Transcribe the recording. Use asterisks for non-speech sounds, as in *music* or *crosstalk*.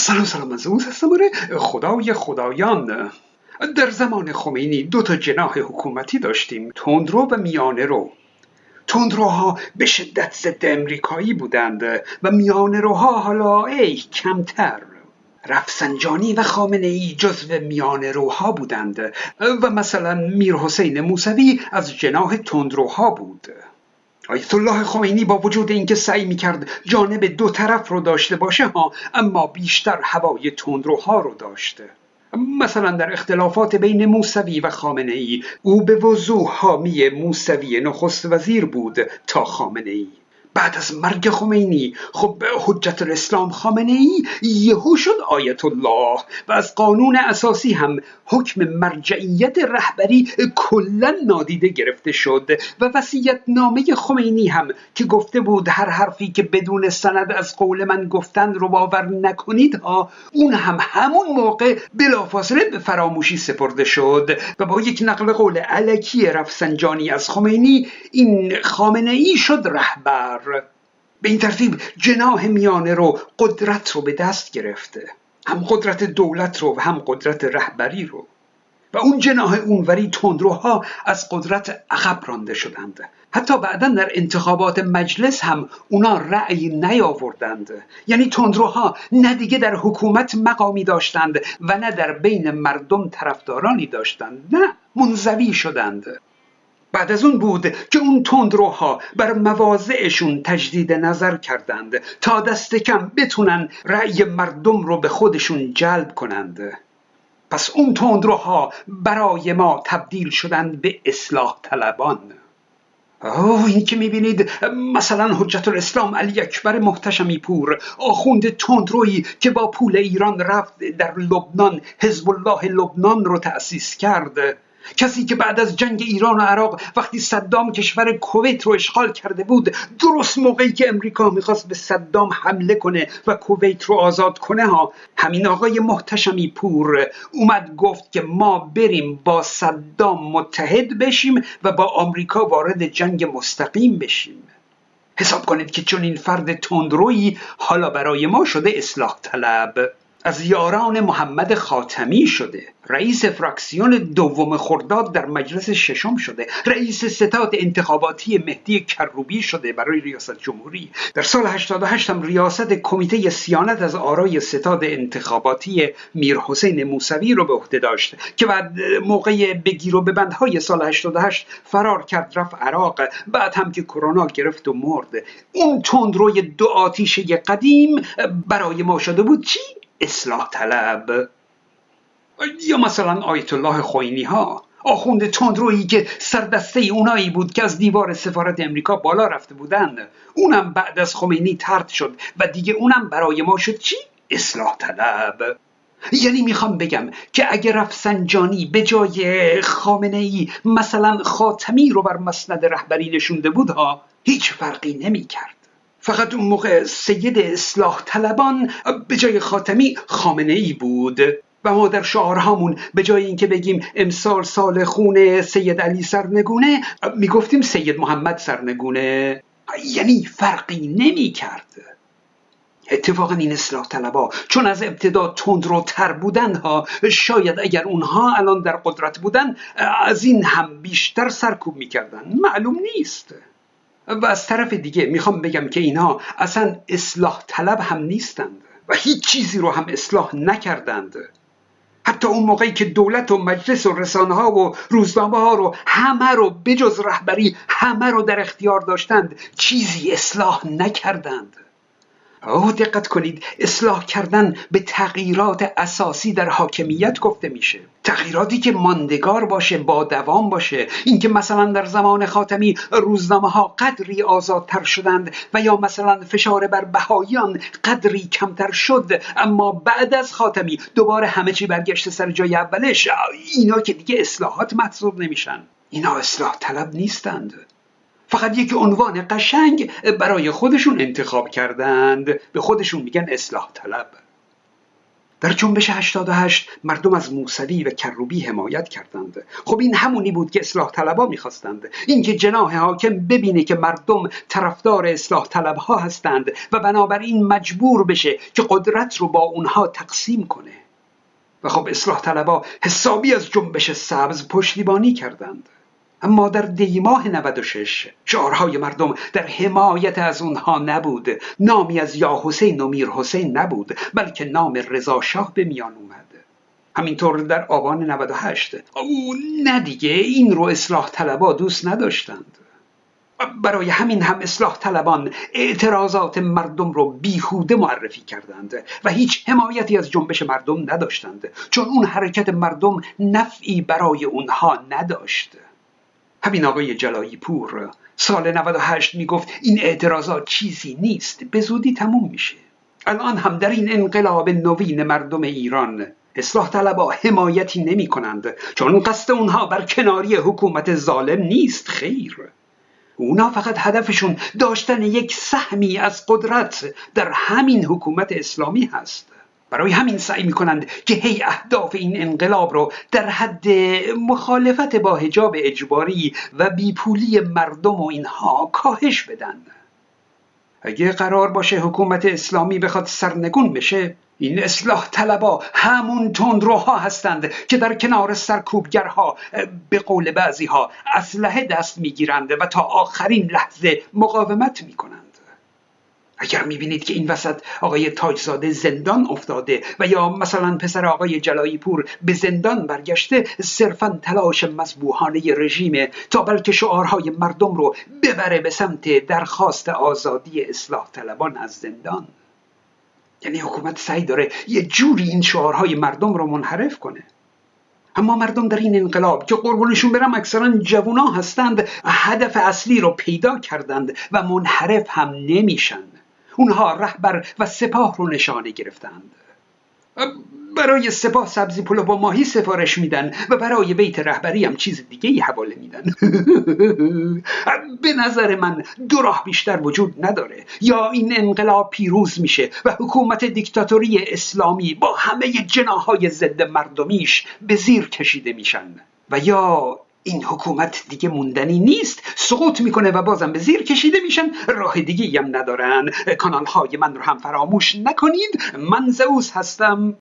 سلام سلام از هستم خدای خدایان. در زمان خمینی دو تا جناح حکومتی داشتیم تندرو و میانه رو. تندروها به شدت ضد امریکایی بودند و میانه روها حالا ای کمتر. رفسنجانی و خامنه ای جزو میانه روها بودند و مثلا میر حسین موسوی از جناح تندروها بود. آیت الله خمینی با وجود اینکه سعی می‌کرد جانب دو طرف رو داشته باشه ها اما بیشتر هوای تندروها رو داشته. مثلا در اختلافات بین موسوی و خامنه ای او به وضوح حامی موسوی نخست وزیر بود تا خامنه ای بعد از مرگ خمینی خب حجت الاسلام خامنه ای یهو شد آیت الله و از قانون اساسی هم حکم مرجعیت رهبری کلا نادیده گرفته شد و وسیعت نامه خمینی هم که گفته بود هر حرفی که بدون سند از قول من گفتن رو باور نکنید ها اون هم همون موقع بلافاصله به فراموشی سپرده شد و با یک نقل قول علکی رفسنجانی از خمینی این خامنه ای شد رهبر. به این ترتیب جناح میانه رو قدرت رو به دست گرفته. هم قدرت دولت رو و هم قدرت رهبری رو. و اون جناح اونوری تندروها از قدرت عقب رانده شدند. حتی بعدا در انتخابات مجلس هم اونا رأی نیاوردند. یعنی تندروها نه دیگه در حکومت مقامی داشتند و نه در بین مردم طرفدارانی داشتند. نه منزوی شدند. بعد از اون بود که اون تندروها بر مواضعشون تجدید نظر کردند تا دست کم بتونن رأی مردم رو به خودشون جلب کنند. پس اون تندروها برای ما تبدیل شدند به اصلاح طلبان. اوه این که می‌بینید مثلا حجت الاسلام علی اکبر محتشمی پور آخوند تندرویی که با پول ایران رفت در لبنان حزب الله لبنان رو تأسیس کرد. کسی که بعد از جنگ ایران و عراق وقتی صدام کشور کویت رو اشغال کرده بود درست موقعی که امریکا می‌خواست به صدام حمله کنه و کویت رو آزاد کنه ها همین آقای محتشمی پور اومد گفت که ما بریم با صدام متحد بشیم و با آمریکا وارد جنگ مستقیم بشیم. حساب کنید که چون این فرد تندرویی حالا برای ما شده اصلاح طلب. از یاران محمد خاتمی شده. رئیس فراکسیون دوم خرداد در مجلس ششم شده. رئیس ستاد انتخاباتی مهدی کروبی شده برای ریاست جمهوری. در سال 88 هم ریاست کمیته سیانت از آرای ستاد انتخاباتی میر حسین موسوی رو به عهده داشت که بعد موقع بگیر و ببندهای سال 88 فرار کرد رفت عراق. بعد هم که کرونا گرفت و مرد. اون تندروی دو آتیشه قدیم برای ما شده بود چی؟ اصلاح طلب. یا مثلا آیت الله خوینی ها آخوند تندرویی که سردسته اونایی بود که از دیوار سفارت امریکا بالا رفته بودند اونم بعد از خمینی ترد شد و دیگه اونم برای ما شد چی؟ اصلاح طلب. یعنی می‌خوام بگم که اگر رفسنجانی به جای خامنه ای مثلا خاتمی رو بر مسند رهبری نشونده بود ها هیچ فرقی نمی‌کرد. فقط اون موقع سید اصلاح طلبان به جای خاتمی خامنه ای بود. و ما در شعارهامون به جای اینکه بگیم امسال سال خون سید علی سرنگونه می‌گفتیم سید محمد سرنگونه. یعنی فرقی نمی کرد اتفاقا این اصلاح طلبا چون از ابتدا تر بودن ها شاید اگر اونها الان در قدرت بودن از این هم بیشتر سرکوب می‌کردن. معلوم نیست. و از طرف دیگه می‌خوام بگم که اینها اصلا اصلاح طلب هم نیستند و هیچ چیزی رو هم اصلاح نکردند. حتی اون موقعی که دولت و مجلس و رسانه ها و روزنامه ها رو همه رو بجز رهبری همه رو در اختیار داشتند چیزی اصلاح نکردند. دقت کنید اصلاح کردن به تغییرات اساسی در حاکمیت گفته میشه. تغییراتی که ماندگار باشه با دوام باشه. اینکه مثلا در زمان خاتمی روزنامه ها قدری آزادتر شدند و یا مثلا فشار بر بهاییان قدری کمتر شد اما بعد از خاتمی دوباره همه چی برگشت سر جای اولش. اینا که دیگه اصلاحات محسوب نمیشن. اینا اصلاح طلب نیستند. فقط یک عنوان قشنگ برای خودشون انتخاب کردند. به خودشون میگن اصلاح طلب. در جنبش 88 مردم از موسوی و کروبی حمایت کردند. خب این همونی بود که اصلاح طلبها می‌خواستند. اینکه جناح حاکم ببینه که مردم طرفدار اصلاح طلبها هستند و بنابراین مجبور بشه که قدرت رو با اونها تقسیم کنه. و خب اصلاح طلبها حسابی از جنبش سبز پشتیبانی کردند. اما در دیماه 96 شعارهای مردم در حمایت از اونها نبود. نامی از یا حسین و میر حسین نبود بلکه نام رضا شاه به میان اومد. همینطور در آبان 98 او نه دیگه این رو اصلاح طلبا دوست نداشتند. برای همین هم اصلاح طلبان اعتراضات مردم رو بیهوده معرفی کردند و هیچ حمایتی از جنبش مردم نداشتند چون اون حرکت مردم نفعی برای اونها نداشت. همین آقای جلایی پور سال 98 می‌گفت این اعتراضات چیزی نیست به زودی تموم میشه. الان هم در این انقلاب نوین مردم ایران اصلاح طلبا حمایتی نمی کنند چون قصد اونها بر کناری حکومت ظالم نیست خیر. اونا فقط هدفشون داشتن یک سهمی از قدرت در همین حکومت اسلامی هست. برای همین سعی می‌کنند که هی اهداف این انقلاب رو در حد مخالفت با حجاب اجباری و بیپولی مردم و اینها کاهش بدن. اگه قرار باشه حکومت اسلامی بخواد سرنگون بشه این اصلاح طلبا همون تندروها هستند که در کنار سرکوبگرها به قول بعضی ها اسلحه دست می‌گیرند و تا آخرین لحظه مقاومت می‌کنند. اگر می‌بینید که این وسط آقای تاجزاده زندان افتاده و یا مثلا پسر آقای جلایی پور به زندان برگشته صرفا تلاش مذبوحانه رژیم تا بلکه شعارهای مردم رو ببره به سمت درخواست آزادی اصلاح طلبان از زندان. یعنی حکومت سعی داره یه جوری این شعارهای مردم رو منحرف کنه. اما مردم در این انقلاب که قربونشون برم اکثرا جوونا هستند هدف اصلی رو پیدا کردند و منحرف هم نمیشن. اونها رهبر و سپاه رو نشانه گرفتند. برای سپاه سبزی پلو با ماهی سفارش میدن و برای بیت رهبری هم چیز دیگه ای حواله میدن. *laughs* به نظر من دو راه بیشتر وجود نداره. یا این انقلاب پیروز میشه و حکومت دیکتاتوری اسلامی با همه جناهای ضد مردمیش به زیر کشیده میشن. و یا این حکومت دیگه موندنی نیست. سقوط می‌کنه و بازم به زیر کشیده میشن. راه دیگه هم ندارن. کانال های من رو هم فراموش نکنید. من زئوس هستم.